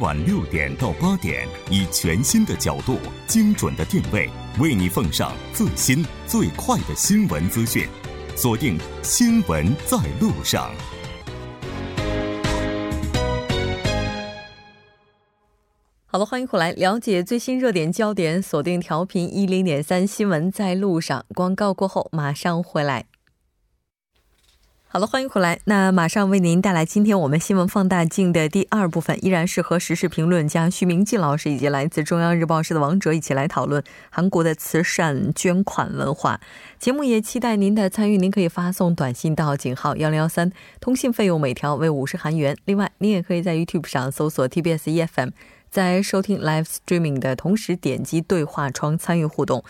晚六点到八点，以全新的角度、精准的定位，为你奉上最新最快的新闻资讯。锁定《新闻在路上》。好了，欢迎回来，了解最新热点焦点。锁定调频一零点三，新闻在路上。广告过后马上回来。好了，欢迎回来。那马上为您带来今天我们新闻放大镜的第二部分，依然是和时事评论家徐明季老师以及来自中央日报社的王哲一起来讨论韩国的慈善捐款文化。节目也期待您的参与，您可以发送短信到井号幺零幺三，通信费用每条为五十韩元。另外，您也可以在 YouTube 上搜索 TBS EFM。在收听 live streaming 的同时，点击对话窗参与互动。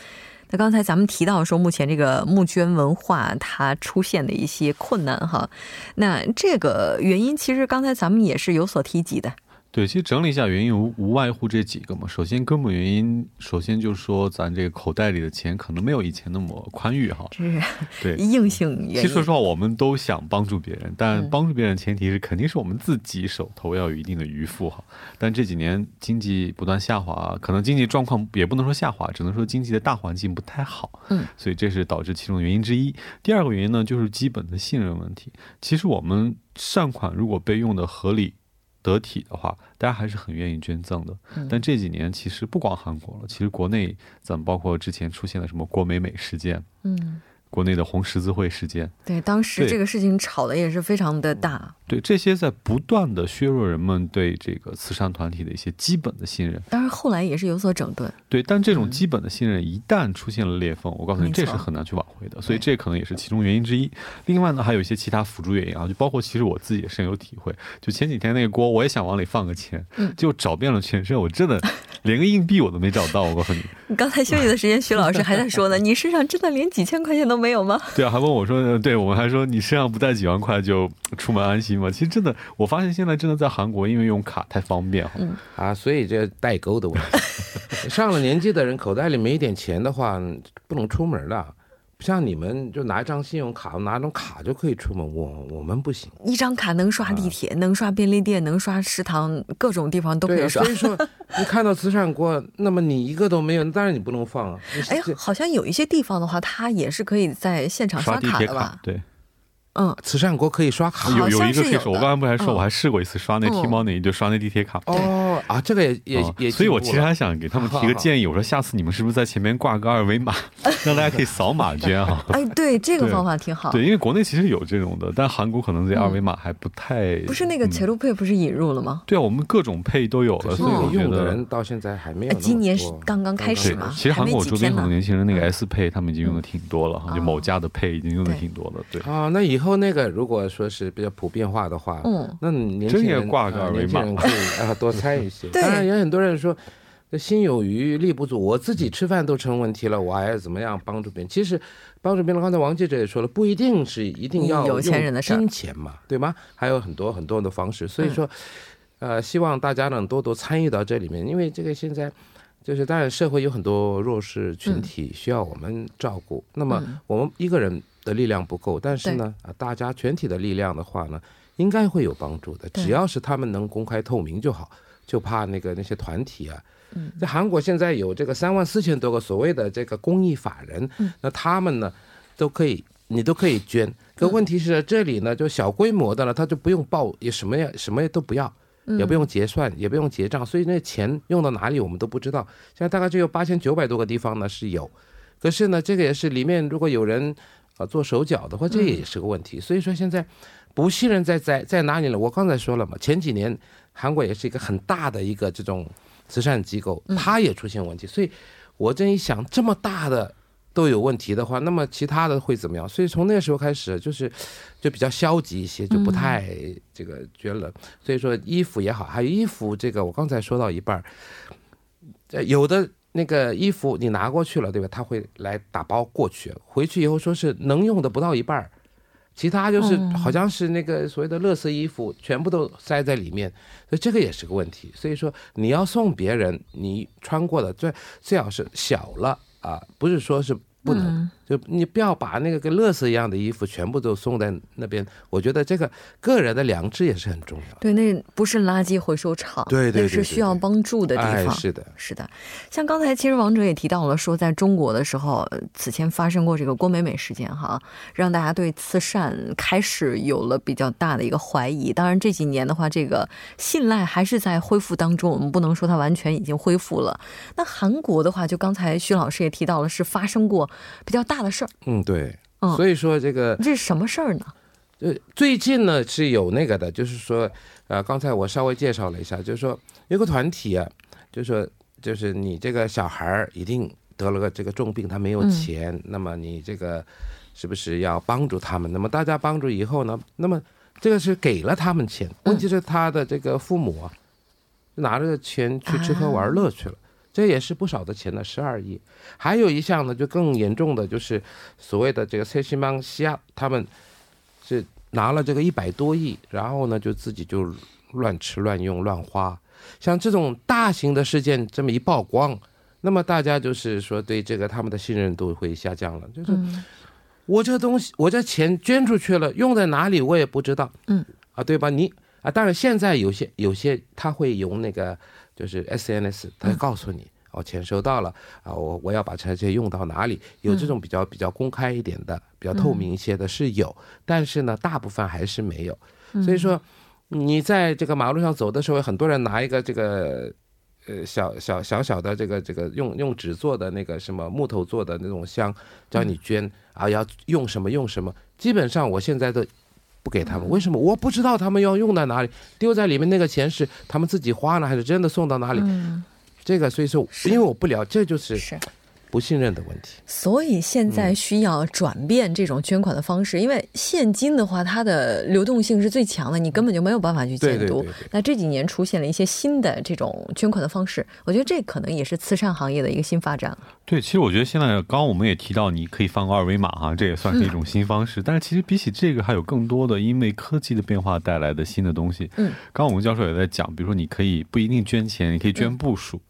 那刚才咱们提到说，目前这个募捐文化它出现的一些困难哈，那这个原因其实刚才咱们也是有所提及的。对，其实整理一下原因无无外乎这几个嘛。首先，根本原因，首先就是说，咱这个口袋里的钱可能没有以前那么宽裕哈。是，对，硬性原因。其实说实话，我们都想帮助别人，但帮助别人前提是肯定是我们自己手头要有一定的余富哈。但这几年经济不断下滑，可能经济状况也不能说下滑，只能说经济的大环境不太好。嗯，所以这是导致其中的原因之一。第二个原因呢，就是基本的信任问题。其实我们善款如果被用的合理。得体的话，大家还是很愿意捐赠的。但这几年其实不光韩国了，其实国内咱们包括之前出现了什么郭美美事件，嗯。国内的红十字会事件，对当时这个事情吵的也是非常的大。对这些在不断的削弱人们对这个慈善团体的一些基本的信任。当然后来也是有所整顿。对，但这种基本的信任一旦出现了裂缝，我告诉你，这是很难去挽回的。所以这可能也是其中原因之一。另外呢，还有一些其他辅助原因啊，就包括其实我自己也深有体会。就前几天那个锅，我也想往里放个钱，就找遍了全身，我真的 连个硬币我都没找到。我告诉你，你刚才休息的时间，徐老师还在说呢，你身上真的连几千块钱都没有吗？对啊，还问我说，对我们还说你身上不带几万块就出门安心吗？其实真的，我发现现在真的在韩国，因为用卡太方便哈，啊，所以这代沟的问题，上了年纪的人口袋里没一点钱的话，不能出门了。像你们就拿一张信用卡，拿张卡就可以出门，我我们不行。一张卡能刷地铁，能刷便利店，能刷食堂，各种地方都可以刷。所以说，你看到慈善锅，那么你一个都没有，当然你不能放啊。哎，好像有一些地方的话，它也是可以在现场刷卡的吧？对。嗯，慈善国可以刷卡，有有一个可以刷。我刚才不还说，我还试过一次刷那 T Money，就刷那地铁卡。哦啊，这个也也也。所以我其实还想给他们提个建议，我说下次你们是不是在前面挂个二维码，让大家可以扫码捐哈？哎，对，这个方法挺好。对，因为国内其实有这种的，但韩国可能这二维码还不太。不是那个捷路配不是引入了吗？对啊，我们各种配都有了，所以我用的人到现在还没有。今年是刚刚开始嘛？其实韩国周边很多年轻人那个 S 配他们已经用的挺多了哈，就某家的配已经用的挺多了。对啊，那以后那个如果。说是比较普遍化的话，嗯，那年轻人挂个年轻人可以啊多参与一些。当然，有很多人说，心有余力不足，我自己吃饭都成问题了，我还要怎么样帮助别人？其实帮助别人，刚才王记者也说了，不一定是一定要有钱人的金钱嘛，对吗？还有很多很多的方式。所以说，呃，希望大家能多多参与到这里面，因为这个现在就是当然社会有很多弱势群体需要我们照顾，那么我们一个人。的力量不够，但是呢，啊，大家全体的力量的话呢，应该会有帮助的。只要是他们能公开透明就好，就怕那个那些团体啊。嗯，在韩国现在有这个三万四千多个所谓的这个公益法人，那他们呢都可以，你都可以捐。可问题是这里呢，就小规模的了，他就不用报，也什么也，什么都不要，也不用结算，也不用结账，所以那钱用到哪里我们都不知道。现在大概就有八千九百多个地方呢是有，可是呢，这个也是里面如果有人。啊，做手脚的话，这也是个问题。所以说现在不信任在在在哪里呢？我刚才说了嘛，前几年韩国也是一个很大的一个这种慈善机构，它也出现问题。所以我这一想，这么大的都有问题的话，那么其他的会怎么样？所以从那时候开始，就是就比较消极一些，就不太这个捐了。所以说衣服也好，还有衣服这个，我刚才说到一半儿，有的。那个衣服你拿过去了，对吧？他会来打包过去，回去以后说是能用的不到一半儿，其他就是好像是那个所谓的垃圾衣服，全部都塞在里面，所以这个也是个问题。所以说你要送别人，你穿过的最最好是小了啊，不是说是不能，就你不要把那个跟乐色一样的衣服全部都送在那边。我觉得这个个人的良知也是很重要。对，那不是垃圾回收厂，对对，是需要帮助的地方。是的，是的。像刚才其实王者也提到了，说在中国的时候，此前发生过这个郭美美事件，哈，让大家对慈善开始有了比较大的一个怀疑。当然这几年的话，这个信赖还是在恢复当中，我们不能说它完全已经恢复了。那韩国的话，就刚才徐老师也提到了，是发生过比较大。大的事儿，嗯，对，嗯，所以说这个这是什么事儿呢？呃，最近呢是有那个的，就是说，呃，刚才我稍微介绍了一下，就是说有个团体啊，就是说，就是你这个小孩儿一定得了个这个重病，他没有钱，那么你这个是不是要帮助他们？那么大家帮助以后呢，那么这个是给了他们钱，问题是他的这个父母啊，拿着钱去吃喝玩乐去了。这也是不少的钱呢，十二亿。还有一项呢，就更严重的，就是所谓的这个塞西邦西亚，他们是拿了这个一百多亿，然后呢就自己就乱吃乱用乱花。像这种大型的事件这么一曝光，那么大家就是说对这个他们的信任度会下降了。就是我这东西，我这钱捐出去了，用在哪里我也不知道。嗯，啊，对吧？你啊，当然现在有些有些他会用那个。就是 S N S，他告诉你，哦，钱收到了啊，我我要把这些用到哪里？有这种比较比较公开一点的，比较透明一些的，是有，但是呢，大部分还是没有。所以说，你在这个马路上走的时候，很多人拿一个这个呃小小小小的这个这个用用纸做的那个什么木头做的那种箱，叫你捐啊，要用什么用什么。基本上我现在都。不给他们，为什么？我不知道他们要用在哪里，丢在里面那个钱是他们自己花呢，还是真的送到哪里？这个，所以说，因为我不了，这就是。不信任的问题，所以现在需要转变这种捐款的方式，因为现金的话，它的流动性是最强的，你根本就没有办法去监督。那这几年出现了一些新的这种捐款的方式，我觉得这可能也是慈善行业的一个新发展。对，其实我觉得现在刚刚我们也提到，你可以放个二维码哈，这也算是一种新方式。但是其实比起这个，还有更多的因为科技的变化带来的新的东西。嗯，刚刚我们教授也在讲，比如说你可以不一定捐钱，你可以捐步数。嗯，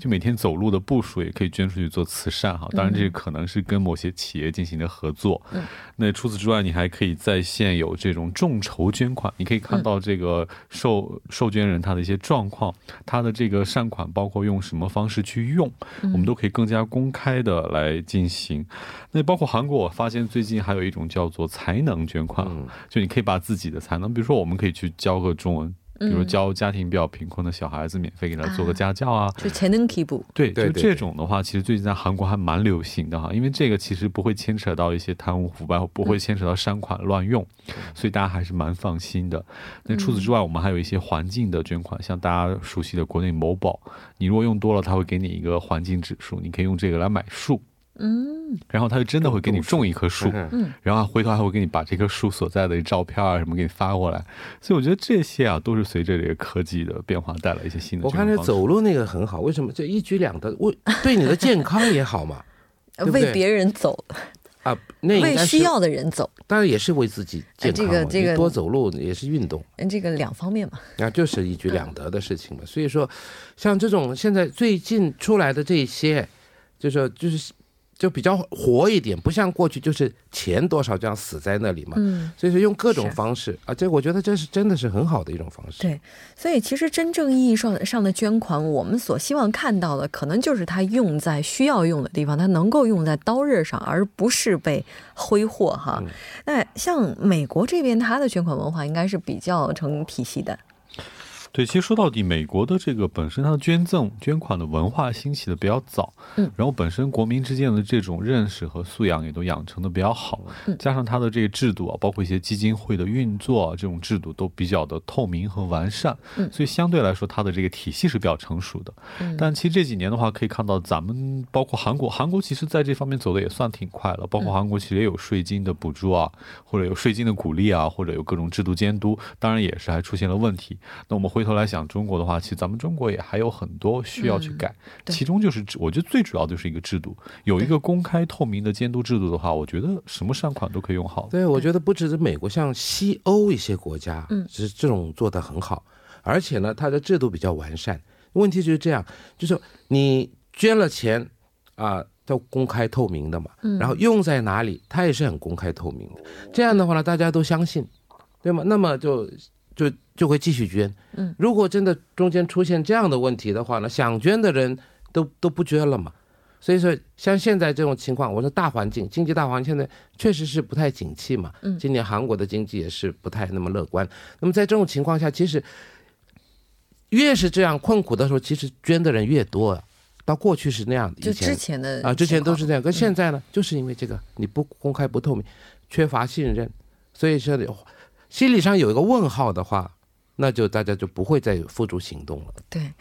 就每天走路的步数也可以捐出去做慈善哈。当然，这可能是跟某些企业进行的合作。嗯，那除此之外，你还可以在线有这种众筹捐款，你可以看到这个受受捐人他的一些状况，他的这个善款包括用什么方式去用，我们都可以更加公开的来进行。那包括韩国，我发现最近还有一种叫做才能捐款，就你可以把自己的才能，比如说我们可以去教个中文。比如教家庭比较贫困的小孩子，免费给他做个家教啊，就潜能提补。对，就这种的话，其实最近在韩国还蛮流行的哈，因为这个其实不会牵扯到一些贪污腐败，不会牵扯到善款乱用，所以大家还是蛮放心的。那除此之外，我们还有一些环境的捐款，像大家熟悉的国内某宝，你如果用多了，他会给你一个环境指数，你可以用这个来买树。嗯，然后他就真的会给你种一棵树，嗯，然后回头还会给你把这棵树所在的照片啊什么给你发过来，所以我觉得这些啊都是随着这个科技的变化带来一些新的。我看这走路那个很好，为什么？这一举两得，为对你的健康也好嘛，为别人走啊，那为需要的人走，当然也是为自己健康。这个这个多走路也是运动，这个两方面嘛，那就是一举两得的事情嘛。所以说，像这种现在最近出来的这些，就是就是。就比较活一点，不像过去就是钱多少这样死在那里嘛。嗯，所以说用各种方式啊，这我觉得这是真的是很好的一种方式。对，所以其实真正意义上上的捐款，我们所希望看到的，可能就是它用在需要用的地方，它能够用在刀刃上，而不是被挥霍哈。那像美国这边，它的捐款文化应该是比较成体系的。对，其实说到底，美国的这个本身它的捐赠、捐款的文化兴起的比较早，嗯，然后本身国民之间的这种认识和素养也都养成的比较好，嗯，加上它的这个制度啊，包括一些基金会的运作，啊这种制度都比较的透明和完善，嗯，所以相对来说它的这个体系是比较成熟的，嗯，但其实这几年的话，可以看到咱们包括韩国，韩国其实在这方面走的也算挺快了，包括韩国其实也有税金的补助啊，或者有税金的鼓励啊，或者有各种制度监督，当然也是还出现了问题，那我们回头。后来想中国的话，其实咱们中国也还有很多需要去改，其中就是我觉得最主要就是一个制度，有一个公开透明的监督制度的话，我觉得什么善款都可以用好。对，我觉得不只是美国，像西欧一些国家，嗯，是这种做的很好，而且呢，它的制度比较完善。问题就是这样，就是你捐了钱啊，都公开透明的嘛，然后用在哪里，它也是很公开透明的。这样的话呢，大家都相信，对吗？那么就就就会继续捐。嗯，如果真的中间出现这样的问题的话呢，想捐的人都都不捐了嘛。所以说，像现在这种情况，我说大环境、经济大环境现在确实是不太景气嘛。嗯，今年韩国的经济也是不太那么乐观。那么在这种情况下，其实越是这样困苦的时候，其实捐的人越多。到过去是那样的，就之前的啊，之前都是这样。可现在呢，就是因为这个你不公开、不透明，缺乏信任，所以说心理上有一个问号的话，那就大家就不会再付诸行动了。对，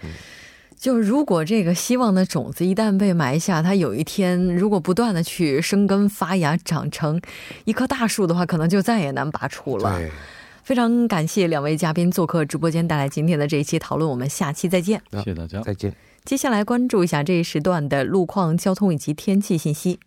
就如果这个希望的种子一旦被埋下，它有一天如果不断的去生根发芽，长成一棵大树的话，可能就再也难拔出了。非常感谢两位嘉宾做客直播间，带来今天的这一期讨论。我们下期再见。谢谢大家，再见。接下来关注一下这一时段的路况、交通以及天气信息。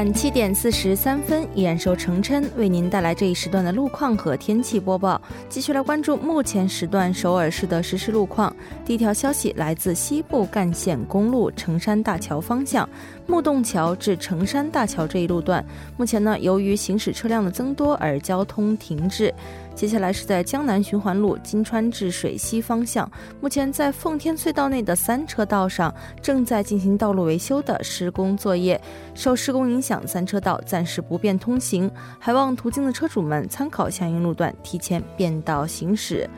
晚七点四十三分，依然由程琛为您带来这一时段的路况和天气播报。继续来关注目前时段首尔市的实时路况。第一条消息来自西部干线公路成山大桥方向。木洞桥至成山大桥这一路段，目前呢，由于行驶车辆的增多而交通停滞。接下来是在江南循环路金川至水西方向，目前在奉天隧道内的三车道上正在进行道路维修的施工作业，受施工影响，三车道暂时不便通行，还望途经的车主们参考相应路段，提前变道行驶。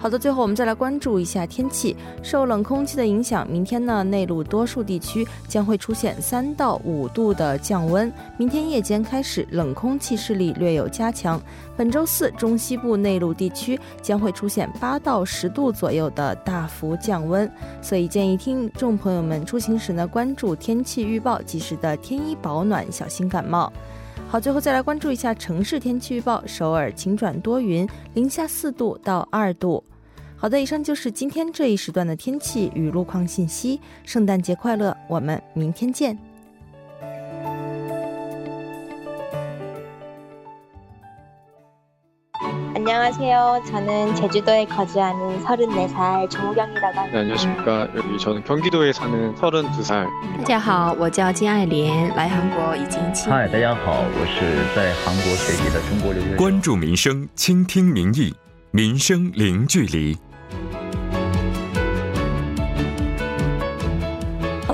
好的，最后我们再来关注一下天气。受冷空气的影响，明天呢，内陆多数地区将会出现三到五度的降温。明天夜间开始，冷空气势力略有加强。本周四，中西部内陆地区将会出现八到十度左右的大幅降温。所以建议听众朋友们出行时呢，关注天气预报，及时的添衣保暖，小心感冒。好，最后再来关注一下城市天气预报：首尔晴转多云，零下四度到二度。好的，以上就是今天这一时段的天气与路况信息。圣诞节快乐，我们明天见。 안녕하세요. 저는 제주도에 거주하는 34살 정우경이라고 합니다. 네, 안녕하십니까. 여기 저는 경기도에 사는 32살. 大家好，我是在韩国学习的中国留学生。嗨，大家好，我是在韩国学习的中国留学生。关注民生，倾听民意，民生零距离。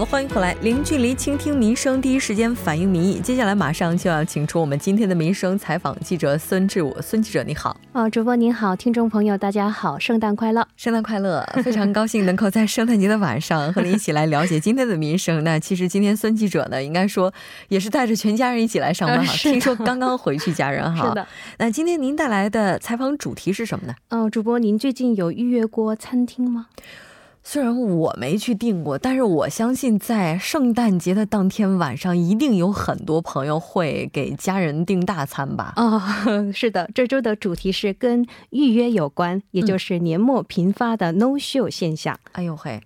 了，欢迎回来，零距离倾听民生，第一时间反映民意。接下来马上就要请出我们今天的民生采访记者孙志武，孙记者你好。哦，主播您好，听众朋友大家好，圣诞快乐！圣诞快乐！非常高兴能够在圣诞节的晚上和您一起来了解今天的民生。那其实今天孙记者呢，应该说也是带着全家人一起来上班哈。听说刚刚回去家人哈。是的。那今天您带来的采访主题是什么呢？嗯，主播您最近有预约过餐厅吗？虽然我没去订过，但是我相信在圣诞节的当天晚上，一定有很多朋友会给家人订大餐吧？哦，是的，这周的主题是跟预约有关，也就是年末频发的 no show 现象。哎呦嘿，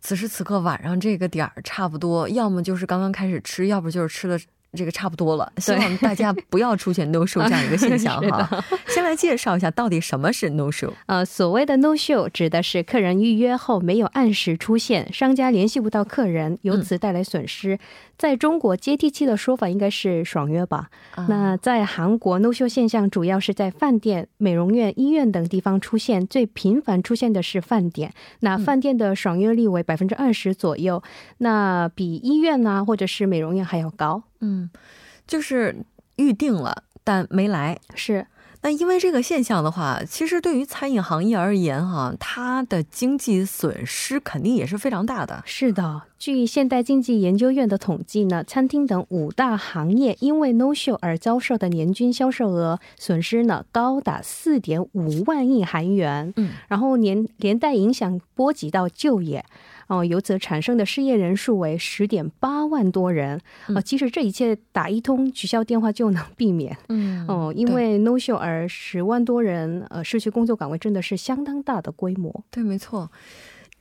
此时此刻晚上这个点儿，差不多要么就是刚刚开始吃，要不就是吃了。这个差不多了，希望大家不要出现 no show 这样一个现象 哈。先来介绍一下到底什么是 no show。呃，所谓的 no show 指的是客人预约后没有按时出现，商家联系不到客人，由此带来损失。在中国接地气的说法应该是爽约吧。那在韩国 no show 现象主要是在饭店、美容院、医院等地方出现，最频繁出现的是饭店。那饭店的爽约率为百分之二十左右，那比医院呢或者是美容院还要高。嗯，就是预定了，但没来。是，那因为这个现象的话，其实对于餐饮行业而言，哈，它的经济损失肯定也是非常大的。是的，据现代经济研究院的统计呢，餐厅等五大行业因为 no show 而遭受的年均销售额损失呢，高达四点五万亿韩元。嗯，然后连连带影响波及到就业。哦，由此产生的失业人数为十点八万多人。啊，其实这一切打一通取消电话就能避免。嗯，哦，因为 no show 而十万多人呃失去工作岗位，真的是相当大的规模。对，没错。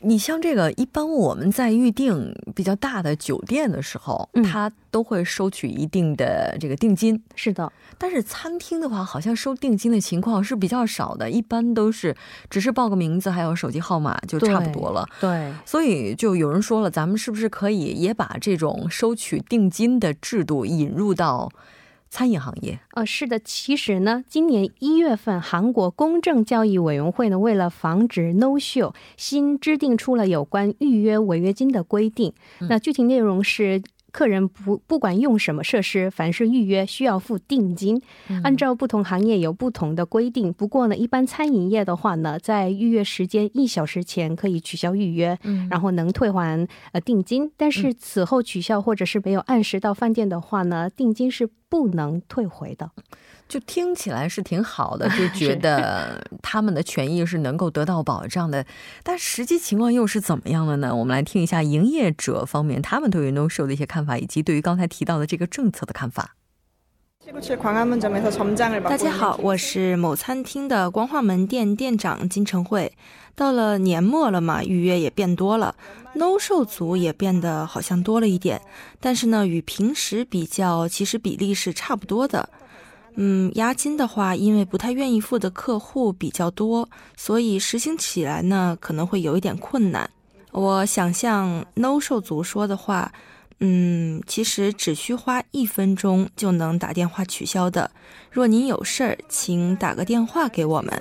你像这个，一般我们在预定比较大的酒店的时候，他都会收取一定的这个定金。是的，但是餐厅的话，好像收定金的情况是比较少的，一般都是只是报个名字，还有手机号码就差不多了。对，所以就有人说了，咱们是不是可以也把这种收取定金的制度引入到？餐饮行业，呃，是的，其实呢，今年一月份，韩国公正交易委员会呢，为了防止 no show，新制定出了有关预约违约金的规定。那具体内容是。客人不不管用什么设施，凡是预约需要付定金。按照不同行业有不同的规定。不过呢，一般餐饮业的话呢，在预约时间一小时前可以取消预约，然后能退还呃定金。但是此后取消或者是没有按时到饭店的话呢，定金是不能退回的。就听起来是挺好的，就觉得他们的权益是能够得到保障的，但实际情况又是怎么样的呢？我们来听一下营业者方面他们对于 no show 的一些看法，以及对于刚才提到的这个政策的看法。大家好，我是某餐厅的光化门店店长金成慧。到了年末了嘛，预约也变多了，no show 组也变得好像多了一点，但是呢，与平时比较，其实比例是差不多的。嗯，押金的话，因为不太愿意付的客户比较多，所以实行起来呢可能会有一点困难。我想向 no show 族说的话，嗯，其实只需花一分钟就能打电话取消的。若您有事儿，请打个电话给我们。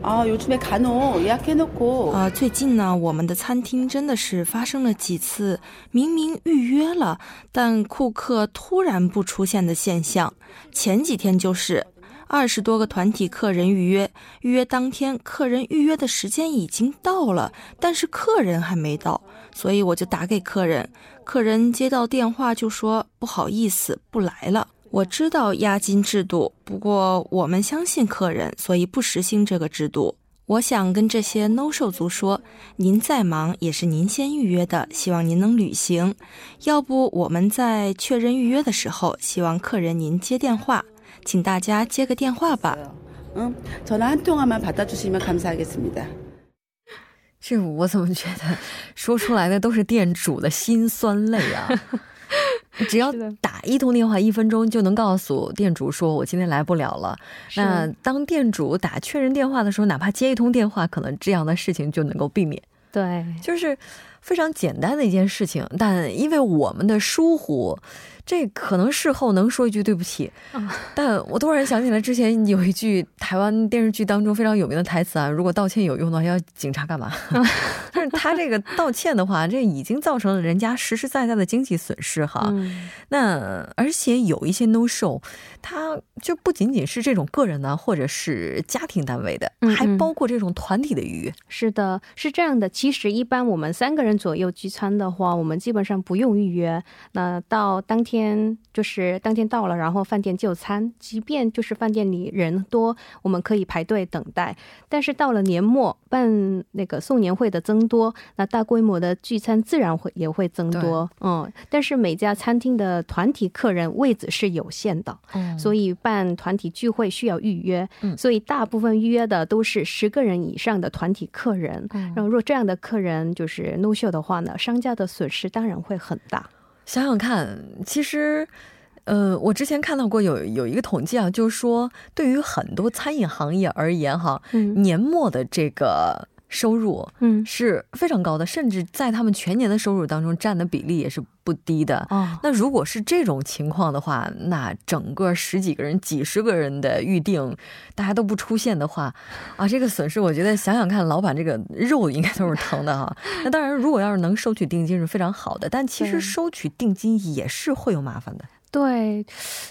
啊，요즘에간혹예약해놓고啊，最近呢，我们的餐厅真的是发生了几次明明预约了，但顾客突然不出现的现象。前几天就是二十多个团体客人预约，预约当天客人预约的时间已经到了，但是客人还没到， 所以我就打给客人，客人接到电话就说不好意思，不来了。我知道押金制度，不过我们相信客人，所以不实行这个制度。我想跟这些 no show 族说，您再忙也是您先预约的，希望您能履行。要不我们在确认预约的时候，希望客人您接电话，请大家接个电话吧。嗯，전화한통화만받아주시면감사하겠습니 다。 这我怎么觉得说出来的都是店主的心酸泪啊？只要打一通电话，一分钟就能告诉店主说我今天来不了了。那当店主打确认电话的时候，哪怕接一通电话，可能这样的事情就能够避免。对，就是非常简单的一件事情，但因为我们的疏忽。这可能事后能说一句对不起，但我突然想起来之前有一句台湾电视剧当中非常有名的台词啊，如果道歉有用的话，要警察干嘛？但是他这个道歉的话，这已经造成了人家实实在在的经济损失哈。那而且有一些 no show，他就不仅仅是这种个人呢，或者是家庭单位的，还包括这种团体的预约。是的，是这样的。其实一般我们三个人左右聚餐的话，我们基本上不用预约。那到当天。天就是当天到了，然后饭店就餐。即便就是饭店里人多，我们可以排队等待。但是到了年末办那个送年会的增多，那大规模的聚餐自然会也会增多。嗯，但是每家餐厅的团体客人位子是有限的，所以办团体聚会需要预约。嗯，所以大部分预约的都是十个人以上的团体客人。然后若这样的客人就是 no show 的话呢，商家的损失当然会很大。想想看，其实，呃，我之前看到过有有一个统计啊，就是说，对于很多餐饮行业而言，哈，年末的这个。收入嗯是非常高的，甚至在他们全年的收入当中占的比例也是不低的。哦，那如果是这种情况的话，那整个十几个人、几十个人的预定，大家都不出现的话，啊，这个损失，我觉得想想看，老板这个肉应该都是疼的哈。那当然，如果要是能收取定金是非常好的，但其实收取定金也是会有麻烦的。对，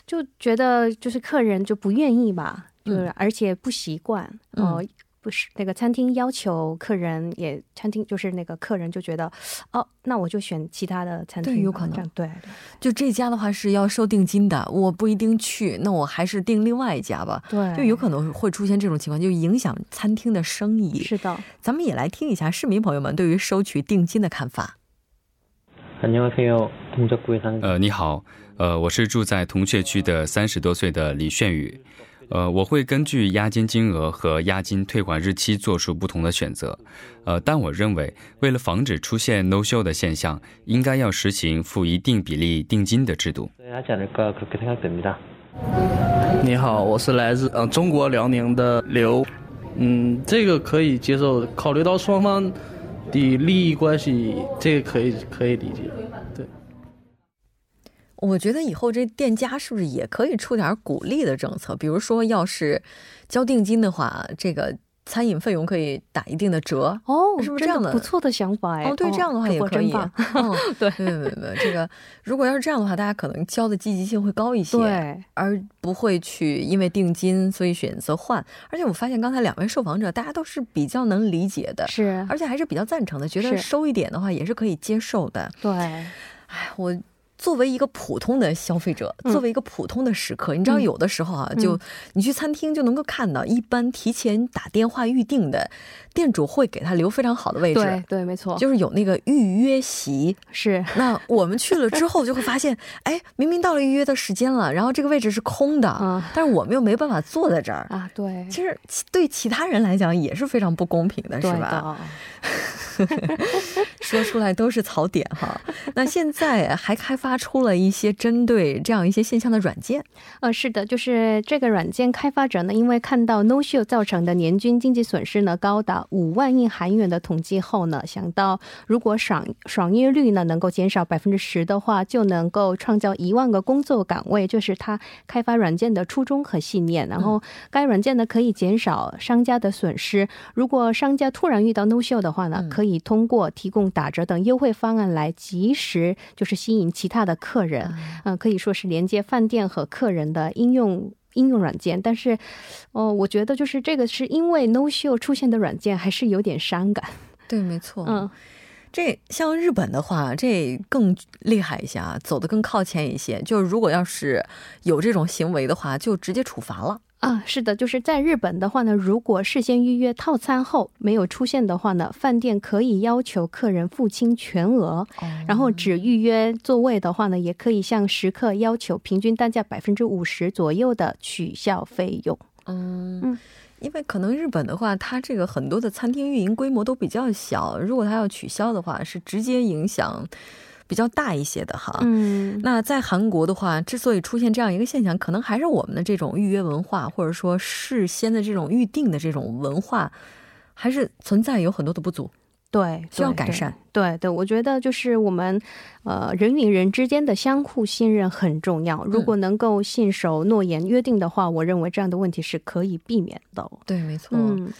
就觉得就是客人就不愿意吧，就是而且不习惯哦。不是那个餐厅要求客人也餐厅就是那个客人就觉得哦，那我就选其他的餐厅，对，有可能对。就这家的话是要收定金的，我不一定去，那我还是订另外一家吧。对，就有可能会出现这种情况，就影响餐厅的生意。是的，咱们也来听一下市民朋友们对于收取定金的看法。呃，你好，呃，我是住在铜雀区的三十多岁的李炫宇。呃，我会根据押金金额和押金退还日期做出不同的选择。呃，但我认为，为了防止出现 no show 的现象，应该要实行付一定比例定金的制度。你好，我是来自呃中国辽宁的刘。嗯，这个可以接受，考虑到双方的利益关系，这个可以可以理解。我觉得以后这店家是不是也可以出点鼓励的政策？比如说，要是交定金的话，这个餐饮费用可以打一定的折哦，是不是这样的？不错的想法哎。哦，对，这样的话也可以。哦，对，对对对，这个如果要是这样的话，大家可能交的积极性会高一些，对，而不会去因为定金所以选择换。而且我发现刚才两位受访者，大家都是比较能理解的，是，而且还是比较赞成的，觉得收一点的话也是可以接受的。对，哎，我。作为一个普通的消费者，作为一个普通的食客，你知道有的时候啊，就你去餐厅就能够看到，一般提前打电话预定的店主会给他留非常好的位置。对对，没错，就是有那个预约席。是。那我们去了之后就会发现，哎，明明到了预约的时间了，然后这个位置是空的，但是我们又没办法坐在这儿啊。对。其实对其他人来讲也是非常不公平的，是吧？说出来都是槽点哈。那现在还开发出了一些针对这样一些现象的软件。呃，是的，就是这个软件开发者呢，因为看到 No Show 造成的年均经济损失呢高达五万亿韩元的统计后呢，想到如果爽爽约率呢能够减少百分之十的话，就能够创造一万个工作岗位，就是他开发软件的初衷和信念。然后该软件呢可以减少商家的损失。如果商家突然遇到 No Show 的话呢，可以通过提供打折等优惠方案来及时就是吸引其他的客人，嗯，可以说是连接饭店和客人的应用应用软件。但是，哦，我觉得就是这个是因为 No Show 出现的软件还是有点伤感。对，没错。嗯，这像日本的话，这更厉害一些啊，走得更靠前一些。就是如果要是有这种行为的话，就直接处罚了。啊，是的，就是在日本的话呢，如果事先预约套餐后没有出现的话呢，饭店可以要求客人付清全额，然后只预约座位的话呢，也可以向食客要求平均单价百分之五十左右的取消费用。嗯，因为可能日本的话，它这个很多的餐厅运营规模都比较小，如果它要取消的话，是直接影响。比较大一些的哈，嗯，那在韩国的话，之所以出现这样一个现象，可能还是我们的这种预约文化，或者说事先的这种预定的这种文化，还是存在有很多的不足，对，需要改善。对对，我觉得就是我们，呃，人与人之间的相互信任很重要。如果能够信守诺言约定的话，我认为这样的问题是可以避免的。对，没错。嗯。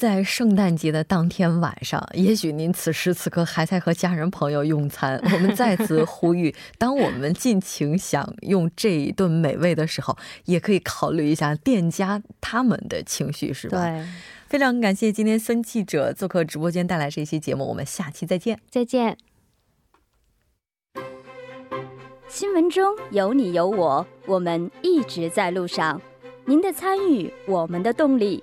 在圣诞节的当天晚上，也许您此时此刻还在和家人朋友用餐。我们再次呼吁，当我们尽情享用这一顿美味的时候，也可以考虑一下店家他们的情绪，是吧？对。非常感谢今天孙记者做客直播间带来这期节目，我们下期再见。再见。新闻中有你有我，我们一直在路上。您的参与，我们的动力。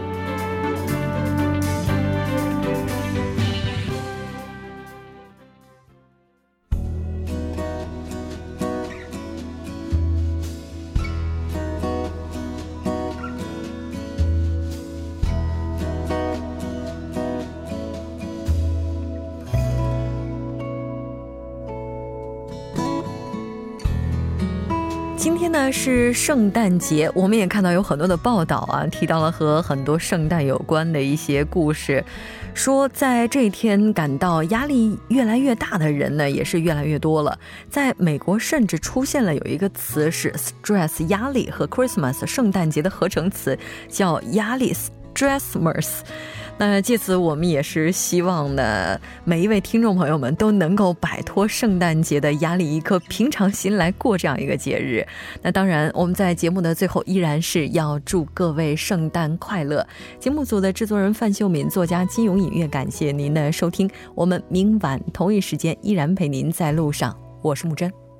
是圣诞节，我们也看到有很多的报道啊，提到了和很多圣诞有关的一些故事，说在这一天感到压力越来越大的人呢也是越来越多了。在美国甚至出现了有一个词是 stress 压力和 Christmas 圣诞节的合成词，叫压力 stressmas。那借此，我们也是希望呢，每一位听众朋友们都能够摆脱圣诞节的压力，一颗平常心来过这样一个节日。那当然，我们在节目的最后依然是要祝各位圣诞快乐。节目组的制作人范秀敏，作家金勇隐月，感谢您的收听。我们明晚同一时间依然陪您在路上。我是木真。